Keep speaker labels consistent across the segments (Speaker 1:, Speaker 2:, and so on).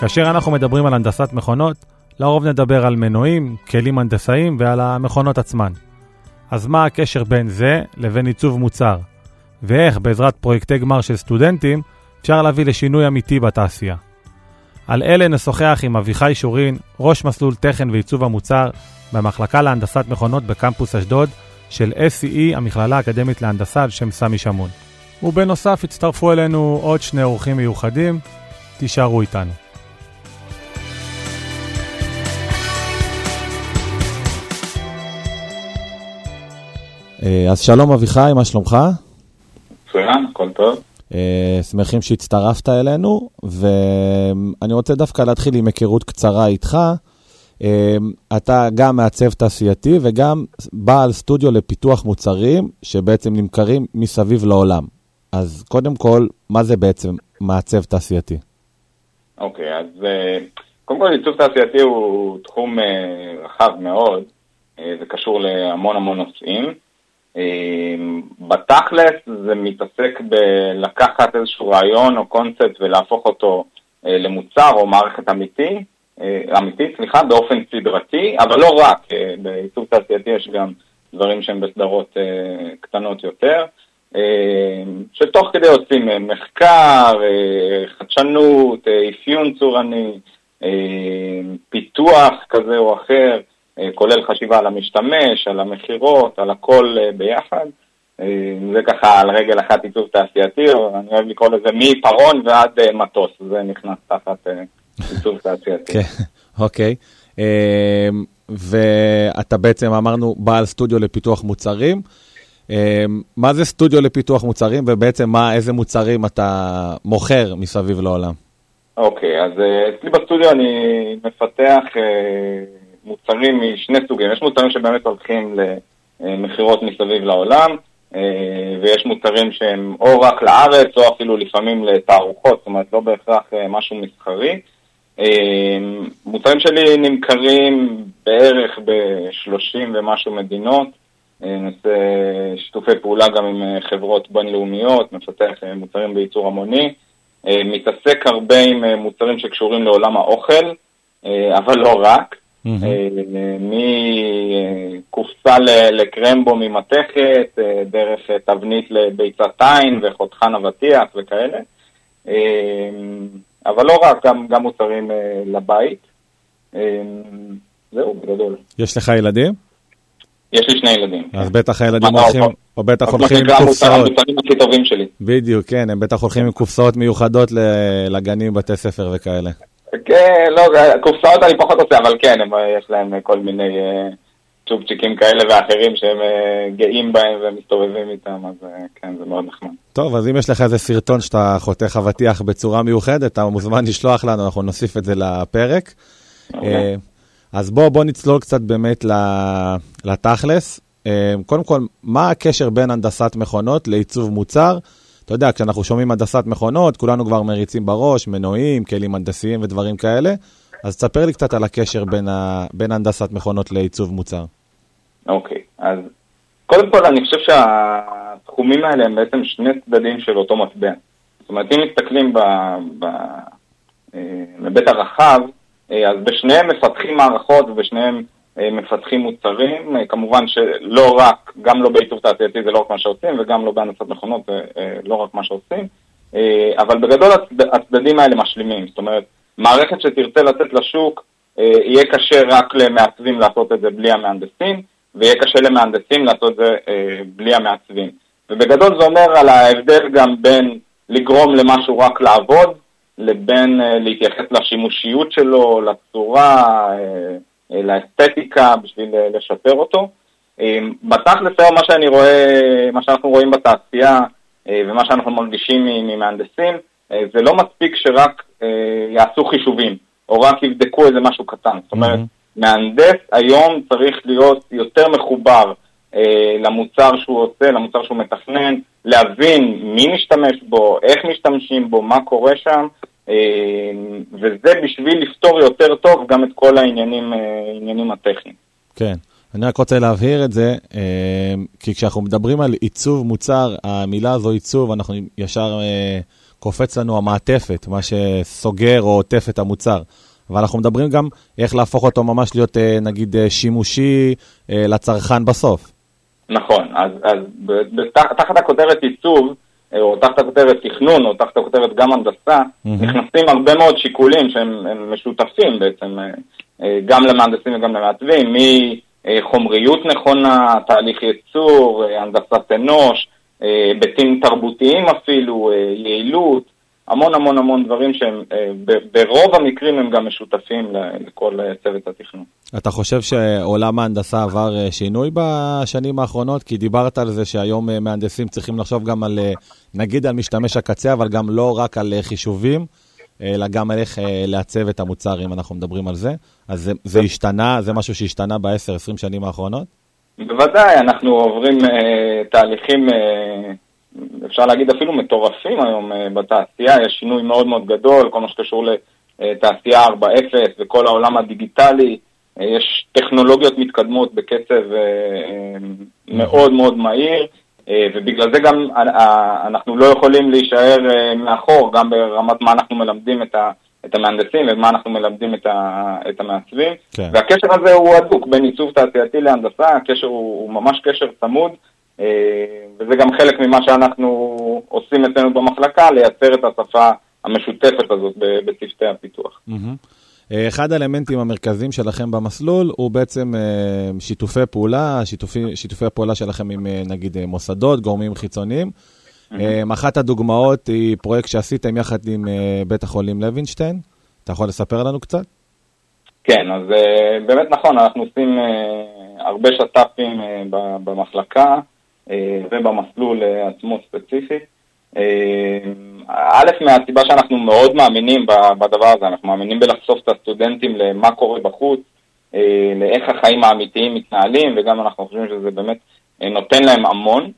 Speaker 1: כאשר אנחנו מדברים על הנדסת מכונות, לרוב נדבר על מנועים, כלים הנדסאיים ועל המכונות עצמן. אז מה הקשר בין זה לבין עיצוב מוצר? ואיך בעזרת פרויקטי גמר של סטודנטים אפשר להביא לשינוי אמיתי בתעשייה. על אלה נשוחח עם אביחי שורין, ראש מסלול תכן ועיצוב המוצר במחלקה להנדסת מכונות בקמפוס אשדוד של SCE, המכללה האקדמית להנדסה על שם סמי שמון. ובנוסף הצטרפו אלינו עוד שני אורחים מיוחדים, תישארו איתנו. אז שלום אביחי, מה שלומך?
Speaker 2: מצוין, הכל טוב.
Speaker 1: שמחים שהצטרפת אלינו, ואני רוצה דווקא להתחיל עם היכרות קצרה איתך. אתה גם מעצב תעשייתי וגם בעל סטודיו לפיתוח מוצרים שבעצם נמכרים מסביב לעולם. אז קודם כל, מה זה בעצם מעצב תעשייתי?
Speaker 2: אוקיי, okay, אז קודם כל עיצוב תעשייתי הוא תחום רחב מאוד, זה קשור להמון המון נושאים. בתכלס זה מתעסק בלקחת איזשהו רעיון או קונספט ולהפוך אותו למוצר או מערכת אמיתי, אמיתית, סליחה, באופן סדרתי, אבל לא רק, בעיצוב תעשייתי יש גם דברים שהם בסדרות קטנות יותר, שתוך כדי עושים מחקר, חדשנות, אפיון צורני, פיתוח כזה או אחר, כולל חשיבה על המשתמש, על המכירות, על הכל ביחד. זה ככה על רגל אחת עיצוב תעשייתי, או אני אוהב לקרוא לזה מפרון ועד מטוס, זה נכנס תחת עיצוב תעשייתי.
Speaker 1: כן, אוקיי. ואתה בעצם אמרנו בעל סטודיו לפיתוח מוצרים. מה זה סטודיו לפיתוח מוצרים, ובעצם מה, איזה מוצרים אתה מוכר מסביב לעולם?
Speaker 2: אוקיי, אז אצלי בסטודיו אני מפתח מוצרים משני סוגים. יש מוצרים שבאמת הולכים למכירות מסביב לעולם, ויש מוצרים שהם או רק לארץ, או אפילו לפעמים לתערוכות, זאת אומרת, לא בהכרח משהו מסחרי. מוצרים שלי נמכרים בערך ב-30 ומשהו מדינות. נעשה שיתופי פעולה גם עם חברות בינלאומיות, מפתח מוצרים בייצור המוני. מתעסק הרבה עם מוצרים שקשורים לעולם האוכל, אבל לא רק. מקופסה לקרמבו ממתכת, דרך תבנית לביצת עין וחותכן אבטיח וכאלה. אבל לא רק, גם, גם מוצרים לבית. זהו, בגדול.
Speaker 1: יש לך ילדים?
Speaker 2: יש לי שני ילדים.
Speaker 1: אז בטח הילדים הולכים, או בטח הולכים עם קופסאות.
Speaker 2: המוצרים הכי טובים שלי.
Speaker 1: בדיוק, כן, הם בטח הולכים עם קופסאות מיוחדות לגנים, בתי ספר וכאלה.
Speaker 2: כן, לא, קופסאות אני פחות עושה, אבל כן, יש להם כל מיני צ'ופצ'יקים כאלה ואחרים שהם גאים בהם ומסתובבים איתם, אז כן, זה מאוד נחמד.
Speaker 1: טוב, אז אם יש לך איזה סרטון שאתה חותך אבטיח בצורה מיוחדת, אתה מוזמן לשלוח לנו, אנחנו נוסיף את זה לפרק. אז בוא, בוא נצלול קצת באמת לתכלס. קודם כל, מה הקשר בין הנדסת מכונות לעיצוב מוצר? אתה יודע, כשאנחנו שומעים הנדסת מכונות, כולנו כבר מריצים בראש, מנועים, כלים הנדסיים ודברים כאלה. אז תספר לי קצת על הקשר בין, ה... בין הנדסת מכונות לעיצוב מוצר.
Speaker 2: אוקיי, okay, אז קודם כל אני חושב שהתחומים האלה הם בעצם שני צדדים של אותו מטבע. זאת אומרת, אם מסתכלים בהיבט הרחב, אז בשניהם מפתחים מערכות ובשניהם מפתחים מוצרים, כמובן שלא רק, גם לא בעיצוב תעשייתי זה לא רק מה שעושים, וגם לא בהנדסת מכונות זה לא רק מה שעושים, אבל בגדול הצדדים האלה משלימים, זאת אומרת, מערכת שתרצה לצאת לשוק, יהיה קשה רק למעצבים לעשות את זה בלי המהנדסים, ויהיה קשה למהנדסים לעשות את זה בלי המעצבים. ובגדול זה אומר על ההבדל גם בין לגרום למשהו רק לעבוד, לבין להתייחס לשימושיות שלו, לצורה, לאסתטיקה, בשביל לשפר אותו. בתכלס היום מה שאני רואה, מה שאנחנו רואים בתעשייה ומה שאנחנו מרגישים ממהנדסים, זה לא מספיק שרק יעשו חישובים, או רק יבדקו איזה משהו קטן. זאת אומרת, מהנדס היום צריך להיות יותר מחובר למוצר שהוא עושה, למוצר שהוא מתכנן, להבין מי משתמש בו, איך משתמשים בו, מה קורה שם, וזה בשביל לפתור יותר טוב גם את כל העניינים, העניינים הטכניים.
Speaker 1: כן. אני רק רוצה להבהיר את זה, כי כשאנחנו מדברים על עיצוב מוצר, המילה הזו עיצוב, אנחנו ישר קופץ לנו המעטפת, מה שסוגר או עוטף את המוצר. אבל אנחנו מדברים גם איך להפוך אותו ממש להיות, אה, נגיד, אה, שימושי אה, לצרכן בסוף.
Speaker 2: נכון, אז, אז תחת הכותרת עיצוב, או תחת הכותרת תכנון, או תחת הכותרת גם הנדסה, mm-hmm. נכנסים הרבה מאוד שיקולים שהם משותפים בעצם, גם למהנדסים וגם למעצבים, מחומריות נכונה, תהליך ייצור, הנדסת אנוש, היבטים תרבותיים אפילו, יעילות, המון המון המון דברים שהם אה, ברוב המקרים הם גם משותפים לכל אה, צוות התכנון.
Speaker 1: אתה חושב שעולם ההנדסה עבר אה, שינוי בשנים האחרונות? כי דיברת על זה שהיום מהנדסים צריכים לחשוב גם על, נגיד על משתמש הקצה, אבל גם לא רק על חישובים, אלא גם על איך לעצב את המוצר, אם אנחנו מדברים על זה. אז זה, זה השתנה, זה משהו שהשתנה ב-10-20 שנים האחרונות?
Speaker 2: בוודאי, אנחנו עוברים uh, תהליכים... Uh, אפשר להגיד אפילו מטורפים היום אה, בתעשייה, יש שינוי מאוד מאוד גדול, כל מה שקשור לתעשייה 4.0 וכל העולם הדיגיטלי, אה, יש טכנולוגיות מתקדמות בקצב אה, מאוד מאוד מהיר, ובגלל זה גם אנחנו לא יכולים להישאר מאחור, גם ברמת מה אנחנו מלמדים את ה... את המהנדסים ומה אנחנו מלמדים את, ה, את המעצבים. כן. והקשר הזה הוא הדוק בין עיצוב תעשייתי להנדסה, הקשר הוא, הוא ממש קשר צמוד. אה, וזה גם חלק ממה שאנחנו עושים אצלנו במחלקה, לייצר את השפה המשותפת הזאת בצוותי הפיתוח.
Speaker 1: אה, אחד האלמנטים המרכזיים שלכם במסלול הוא בעצם אה, שיתופי פעולה, שיתופי, שיתופי הפעולה שלכם עם נגיד מוסדות, גורמים חיצוניים. אחת הדוגמאות היא פרויקט שעשיתם יחד עם בית החולים לוינשטיין. אתה יכול לספר לנו קצת?
Speaker 2: כן, אז באמת נכון, אנחנו עושים הרבה שת"פים במחלקה. אה, ובמסלול אה, עצמו ספציפי. אה, א', מהסיבה שאנחנו מאוד מאמינים בדבר הזה, אנחנו מאמינים בלחשוף את הסטודנטים למה קורה בחוץ, לאיך החיים האמיתיים מתנהלים, וגם אנחנו חושבים שזה באמת נותן להם המון.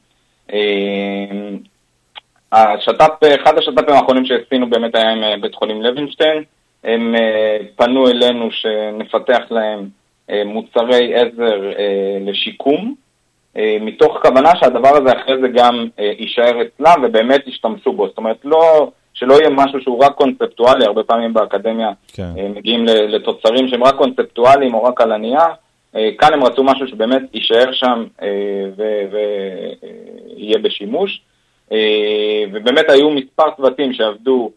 Speaker 2: השת"פ, אחד השת"פים האחרונים שעשינו באמת היה עם בית חולים לוינשטיין, הם פנו אלינו שנפתח להם מוצרי עזר לשיקום. אה, מתוך כוונה שהדבר הזה אחרי זה גם אה, יישאר אצלם ובאמת ישתמשו בו. זאת אומרת, לא, שלא יהיה משהו שהוא רק קונספטואלי, הרבה פעמים באקדמיה כן. אה, מגיעים לתוצרים שהם רק קונספטואליים או רק על הנייר. כאן הם רצו משהו שבאמת יישאר שם ויהיה בשימוש. ובאמת היו מספר צוותים שעבדו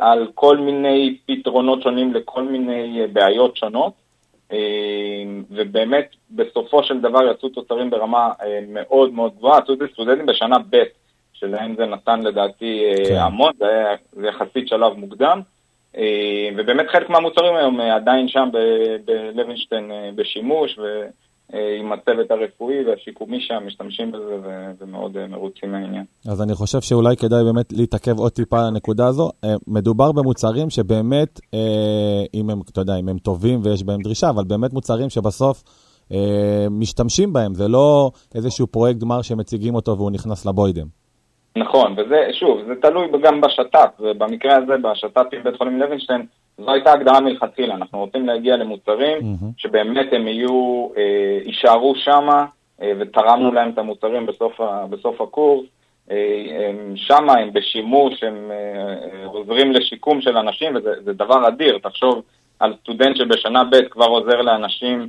Speaker 2: על כל מיני פתרונות שונים לכל מיני בעיות שונות. אה, ובאמת בסופו של דבר יצאו תוצרים ברמה אה, מאוד מאוד גבוהה, עשו את זה סטודנטים בשנה ב', שלהם זה נתן לדעתי אה, כן. המון, זה היה זה יחסית שלב מוקדם, ובאמת חלק מהמוצרים היום עדיין שם בלוינשטיין בשימוש. אה, עם הצוות הרפואי והשיקומי שם, משתמשים בזה ומאוד אה, מרוצים מהעניין.
Speaker 1: אז אני חושב שאולי כדאי באמת להתעכב עוד טיפה על הנקודה הזו. אה, מדובר במוצרים שבאמת, אם הם, אתה יודע, אם הם טובים ויש בהם דרישה, אבל באמת מוצרים שבסוף משתמשים בהם, זה לא איזשהו פרויקט גמר שמציגים אותו והוא נכנס לבוידם.
Speaker 2: נכון, וזה, שוב, זה תלוי גם בשת"פ, ובמקרה הזה, בשת"פ עם בית חולים לוינשטיין, זו הייתה הגדרה מלכתחילה, אנחנו רוצים להגיע למוצרים mm-hmm. שבאמת הם יהיו, אה, יישארו שמה, אה, ותרמנו להם את המוצרים בסוף, ה, בסוף הקורס. אה, הם שמה, הם בשימוש, הם אה, עוזרים לשיקום של אנשים, וזה דבר אדיר. תחשוב על סטודנט שבשנה ב' כבר עוזר לאנשים אה,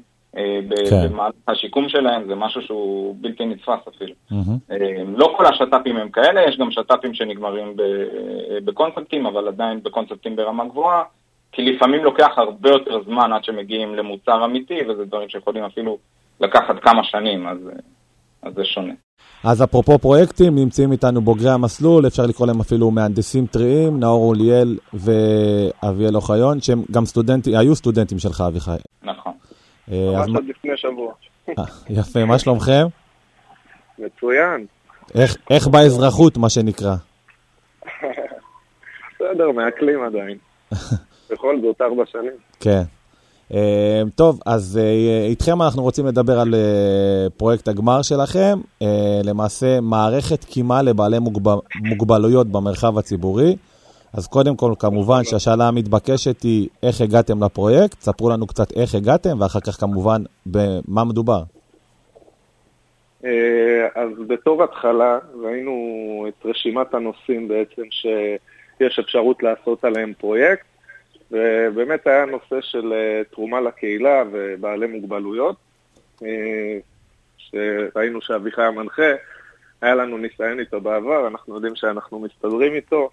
Speaker 2: כן. במהלך השיקום שלהם, זה משהו שהוא בלתי נתפס אפילו. Mm-hmm. לא כל השת"פים הם כאלה, יש גם שת"פים שנגמרים בקונספטים, אבל עדיין בקונספטים ברמה גבוהה. כי לפעמים לוקח הרבה יותר זמן עד שמגיעים למוצר אמיתי, וזה דברים שיכולים אפילו לקחת כמה שנים, אז, אז זה שונה.
Speaker 1: אז אפרופו פרויקטים, נמצאים איתנו בוגרי המסלול, אפשר לקרוא להם אפילו מהנדסים טריים, נאור אוליאל ואביאל אוחיון, שהם גם סטודנטים, היו סטודנטים שלך, אביחי.
Speaker 2: נכון.
Speaker 3: אה, ממש עד לפני שבוע.
Speaker 1: אה, יפה, מה שלומכם?
Speaker 3: מצוין.
Speaker 1: איך, איך באזרחות, מה שנקרא?
Speaker 3: בסדר, מעכלים עדיין. בכל זאת ארבע שנים.
Speaker 1: כן. Uh, טוב, אז איתכם אנחנו רוצים לדבר על פרויקט הגמר שלכם, למעשה מערכת קימה לבעלי מוגב... מוגבלויות במרחב הציבורי. אז קודם כל, כמובן שהשאלה המתבקשת היא איך הגעתם לפרויקט, ספרו לנו קצת איך הגעתם, ואחר כך כמובן במה מדובר.
Speaker 3: אז בתור התחלה ראינו את רשימת הנושאים בעצם ש... יש אפשרות לעשות עליהם פרויקט. ובאמת היה נושא של אה, תרומה לקהילה ובעלי מוגבלויות, אה, שראינו שאביחי המנחה, היה לנו ניסיון איתו בעבר, אנחנו יודעים שאנחנו מסתדרים איתו.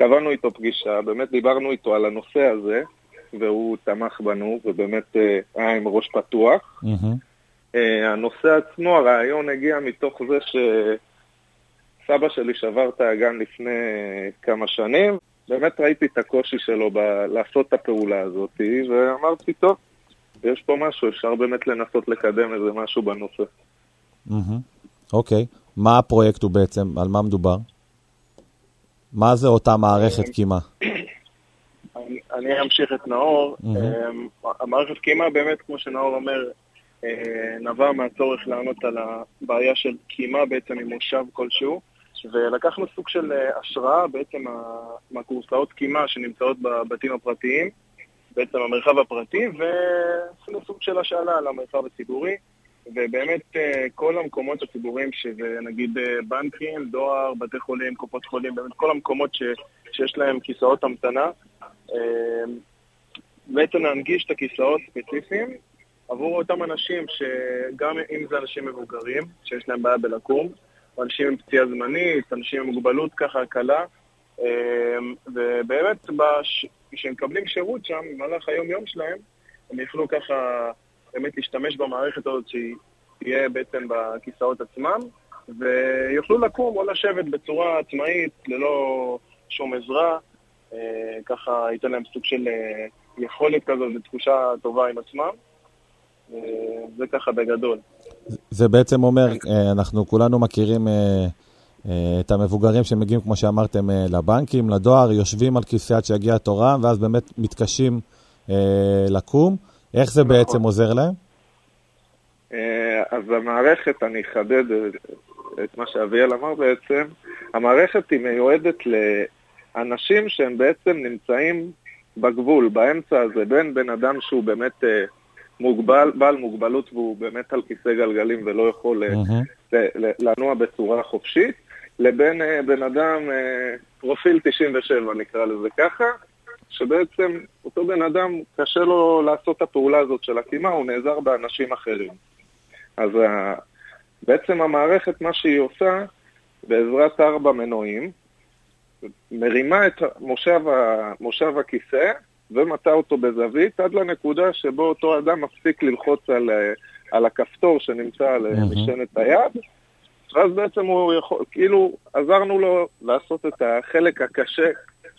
Speaker 3: קבענו איתו פגישה, באמת דיברנו איתו על הנושא הזה, והוא תמך בנו, ובאמת אה, היה עם ראש פתוח. Mm-hmm. הנושא עצמו, הרעיון הגיע מתוך זה שסבא שלי שבר את האגן לפני כמה שנים, באמת ראיתי את הקושי שלו ב- לעשות את הפעולה הזאת, ואמרתי, טוב, יש פה משהו, אפשר באמת לנסות לקדם איזה משהו בנושא.
Speaker 1: אוקיי, מה הפרויקט הוא בעצם? על מה מדובר? מה זה אותה מערכת קימה?
Speaker 3: אני אמשיך את נאור. אמ, המערכת קימה באמת, כמו שנאור אומר, אה, נבע מהצורך לענות על הבעיה של קימה בעצם עם מושב כלשהו. ולקחנו סוג של אה, השראה בעצם מהקורסאות קימה שנמצאות בבתים הפרטיים, בעצם המרחב הפרטי, ועשינו סוג של השאלה למרחב הציבורי, ובאמת אה, כל המקומות הציבוריים, שזה נגיד אה, בנקים, דואר, בתי חולים, קופות חולים, באמת כל המקומות ש, שיש להם כיסאות המתנה, בעצם להנגיש את הכיסאות ספציפיים עבור אותם אנשים שגם אם זה אנשים מבוגרים, שיש להם בעיה בלקום, אנשים עם פציעה זמנית, אנשים עם מוגבלות ככה קלה, אמ, ובאמת כשהם מקבלים שירות שם, במהלך היום-יום שלהם, הם יוכלו ככה באמת להשתמש במערכת הזאת שהיא תהיה בעצם בכיסאות עצמם, ויוכלו לקום או לשבת בצורה עצמאית, ללא שום עזרה, אה, ככה ייתן להם סוג של אה, יכולת כזאת ותחושה טובה עם עצמם. אה, זה ככה בגדול.
Speaker 1: זה בעצם אומר, אנחנו כולנו מכירים את המבוגרים שמגיעים, כמו שאמרתם, לבנקים, לדואר, יושבים על כיסא עד שיגיע תורם, ואז באמת מתקשים לקום. איך זה בעצם נכון. עוזר להם?
Speaker 3: אז המערכת, אני אחדד את מה שאביאל אמר בעצם, המערכת היא מיועדת לאנשים שהם בעצם נמצאים בגבול, באמצע הזה, בין בן אדם שהוא באמת מוגבל, בעל מוגבלות והוא באמת על כיסא גלגלים ולא יכול mm-hmm. לנוע בצורה חופשית, לבין בן אדם, פרופיל 97 נקרא לזה ככה, שבעצם אותו בן אדם קשה לו לעשות את הפעולה הזאת של הקימה, הוא נעזר באנשים אחרים. אז uh, בעצם המערכת, מה שהיא עושה, בעזרת ארבע מנועים, מרימה את מושב, ה, מושב הכיסא ומטה אותו בזווית עד לנקודה שבו אותו אדם מפסיק ללחוץ על, אה, על הכפתור שנמצא על mm-hmm. משענת היד, ואז בעצם הוא יכול, כאילו עזרנו לו לעשות את החלק הקשה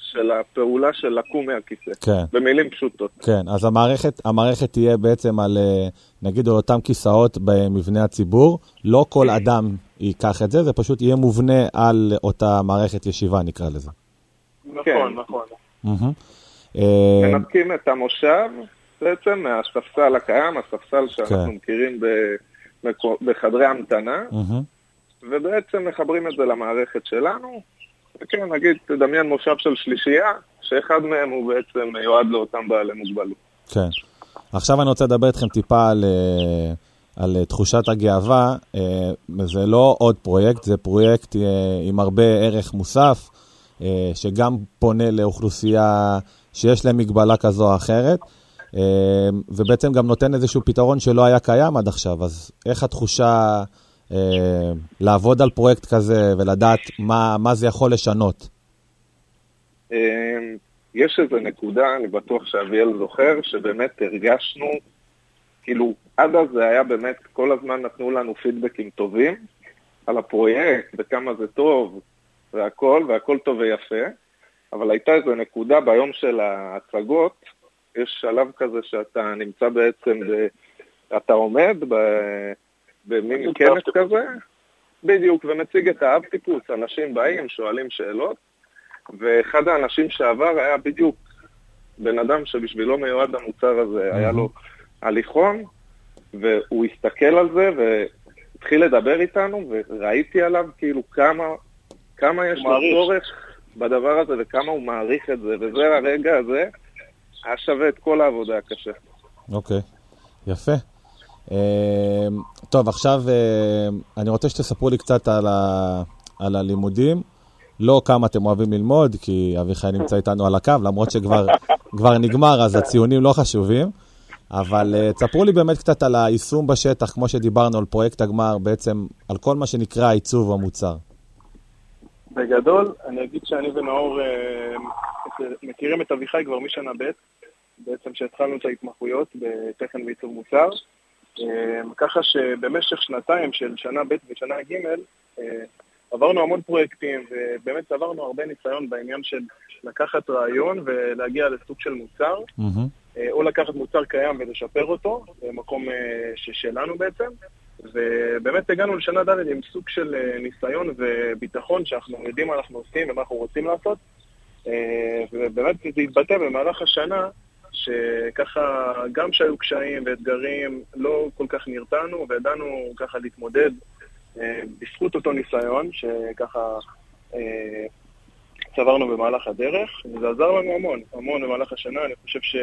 Speaker 3: של הפעולה של לקום מהכיסא, כן. במילים פשוטות.
Speaker 1: כן, אז המערכת, המערכת תהיה בעצם על, אה, נגיד, על אותם כיסאות במבנה הציבור. לא כל אדם ייקח את זה, זה פשוט יהיה מובנה על אותה מערכת ישיבה, נקרא לזה.
Speaker 3: נכון, כן. נכון. אה, מנתקים את המושב בעצם מהספסל הקיים, הספסל שאנחנו כן. מכירים בחדרי המתנה, ובעצם מחברים את זה למערכת שלנו. וכן, נגיד, תדמיין מושב של שלישייה, שאחד מהם הוא בעצם מיועד לאותם בעלי מוגבלות.
Speaker 1: כן. עכשיו אני רוצה לדבר איתכם טיפה על, אה, על תחושת הגאווה. אה, זה לא עוד פרויקט, זה פרויקט עם הרבה ערך מוסף, שגם פונה לאוכלוסייה שיש להם מגבלה כזו או אחרת, אה, ובעצם גם נותן איזשהו פתרון שלא היה קיים עד עכשיו. אז איך התחושה אה, לעבוד על פרויקט כזה ולדעת מה, מה זה יכול לשנות?
Speaker 3: אה, יש איזו נקודה, אני בטוח שאביאל זוכר, שבאמת הרגשנו, כאילו, עד אז זה היה באמת, כל הזמן נתנו לנו פידבקים טובים על הפרויקט, וכמה זה טוב, והכל, והכל טוב ויפה. אבל הייתה איזו נקודה ביום של ההצגות, יש שלב כזה שאתה נמצא בעצם, אתה עומד ב, במין כנס כזה, בדיוק, ומציג את האב טיפוס, אנשים באים, שואלים שאלות, ואחד האנשים שעבר היה בדיוק בן אדם שבשבילו מיועד המוצר הזה, היה לו הליכון, והוא הסתכל על זה והתחיל לדבר איתנו, וראיתי עליו כאילו כמה, כמה יש לו צורך בדבר הזה וכמה הוא מעריך את זה, וזה הרגע הזה היה שווה את כל העבודה הקשה.
Speaker 1: אוקיי, okay. יפה. טוב, עכשיו uh, אני רוצה שתספרו לי קצת על, ה, על הלימודים. לא כמה אתם אוהבים ללמוד, כי אביחי נמצא איתנו על הקו, למרות שכבר נגמר, אז הציונים לא חשובים. אבל uh, תספרו לי באמת קצת על היישום בשטח, כמו שדיברנו על פרויקט הגמר, בעצם על כל מה שנקרא עיצוב המוצר.
Speaker 4: בגדול, אני אגיד שאני ונאור uh, מכירים את אביחי כבר משנה ב', בעצם שהתחלנו את ההתמחויות בתכן ועיצוב מוצר. Uh, ככה שבמשך שנתיים של שנה ב' ושנה ג' uh, עברנו המון פרויקטים ובאמת צברנו הרבה ניסיון בעניין של לקחת רעיון ולהגיע לסוג של מוצר. Mm-hmm. אה, או לקחת מוצר קיים ולשפר אותו, במקום אה, שלנו בעצם. ובאמת הגענו לשנה ד' עם סוג של אה, ניסיון וביטחון שאנחנו יודעים מה אנחנו עושים ומה אנחנו רוצים לעשות. ובאמת זה התבטא במהלך השנה, שככה, גם שהיו קשיים ואתגרים, לא כל כך נרתענו וידענו ככה להתמודד בזכות אותו ניסיון, שככה צברנו במהלך הדרך, וזה עזר לנו המון, המון במהלך השנה. אני חושב ש...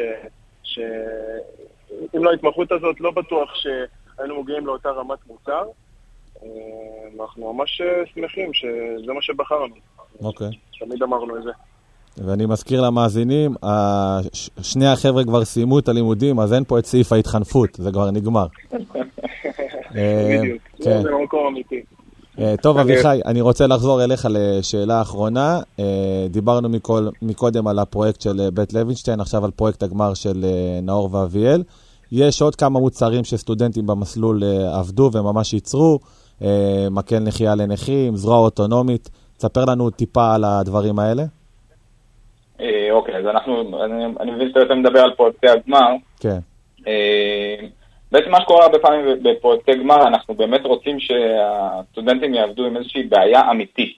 Speaker 4: שאם לא ההתמחות הזאת, לא בטוח שהיינו מגיעים לאותה רמת מוצר. אה, אנחנו ממש שמחים שזה מה שבחרנו.
Speaker 1: אוקיי.
Speaker 4: Okay. תמיד אמרנו את זה.
Speaker 1: ואני מזכיר למאזינים, שני החבר'ה כבר סיימו את הלימודים, אז אין פה את סעיף ההתחנפות, זה כבר נגמר.
Speaker 4: אה, בדיוק, כן. זה מקום אמיתי.
Speaker 1: אה, טוב, אביחי, אני רוצה לחזור אליך לשאלה האחרונה. אה, דיברנו מקודם על הפרויקט של בית לוינשטיין, עכשיו על פרויקט הגמר של נאור ואביאל. יש עוד כמה מוצרים שסטודנטים במסלול עבדו וממש ייצרו, מקל נחייה לנכים, זרוע אוטונומית. תספר לנו טיפה על הדברים האלה.
Speaker 2: אוקיי, אז אנחנו, אני מבין שאתה יותר מדבר על פרויקטי הגמר.
Speaker 1: כן.
Speaker 2: בעצם מה שקורה הרבה פעמים בפרויקטי גמר, אנחנו באמת רוצים שהסטודנטים יעבדו עם איזושהי בעיה אמיתית,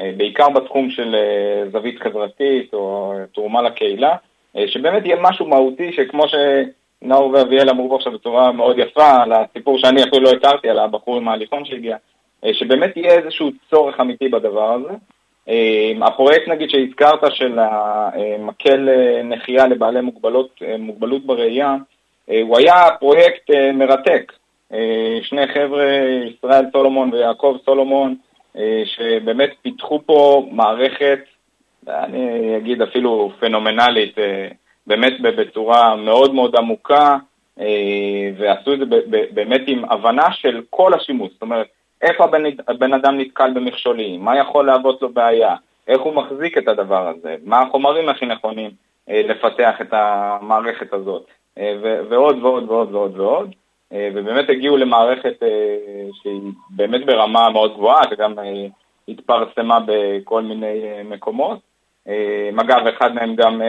Speaker 2: אה, בעיקר בתחום של אה, זווית חברתית או תרומה לקהילה, אה, שבאמת יהיה משהו מהותי שכמו שנאור ואביאל אמרו עכשיו בצורה מאוד יפה, על הסיפור שאני אפילו לא הכרתי, על הבחור עם ההליכון שהגיע, שבאמת יהיה איזשהו צורך אמיתי בדבר הזה. הפרויקט נגיד שהזכרת של המקל נחייה לבעלי מוגבלות, מוגבלות בראייה, אה, הוא היה פרויקט אה, מרתק. אה, שני חבר'ה, ישראל סולומון ויעקב סולומון, שבאמת פיתחו פה מערכת, אני אגיד אפילו פנומנלית, באמת בצורה מאוד מאוד עמוקה, ועשו את זה באמת עם הבנה של כל השימוש. זאת אומרת, איפה הבן, הבן אדם נתקל במכשולים, מה יכול להוות לו בעיה, איך הוא מחזיק את הדבר הזה, מה החומרים הכי נכונים לפתח את המערכת הזאת. אה, ועוד ועוד ועוד ועוד ועוד, אה, ובאמת הגיעו למערכת אה, שהיא באמת ברמה מאוד גבוהה, שגם התפרסמה בכל מיני מקומות. אגב, אחד מהם גם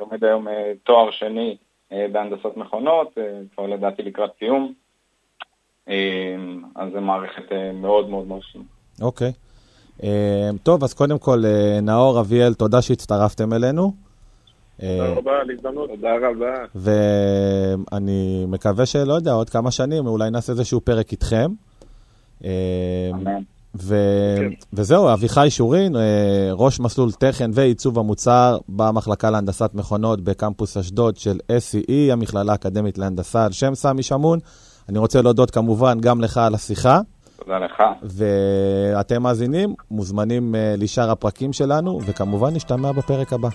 Speaker 2: לומד היום תואר שני בהנדסות מכונות, כבר לדעתי לקראת סיום. אז זו מערכת מאוד מאוד מרשימה.
Speaker 1: אוקיי. Okay. טוב, אז קודם כל, נאור, אביאל, תודה שהצטרפתם אלינו.
Speaker 4: תודה אה, רבה על הזדמנות. תודה רבה.
Speaker 1: ואני מקווה שלא יודע, עוד כמה שנים אולי נעשה איזשהו פרק איתכם. אה, ו... כן. וזהו, אביחי שורין, אה, ראש מסלול תכן ועיצוב המוצר במחלקה להנדסת מכונות בקמפוס אשדוד של SEE, המכללה האקדמית להנדסה על שם סמי שמון. אני רוצה להודות כמובן גם לך על השיחה.
Speaker 2: תודה לך.
Speaker 1: ואתם מאזינים, מוזמנים לשאר הפרקים שלנו, וכמובן נשתמע בפרק הבא.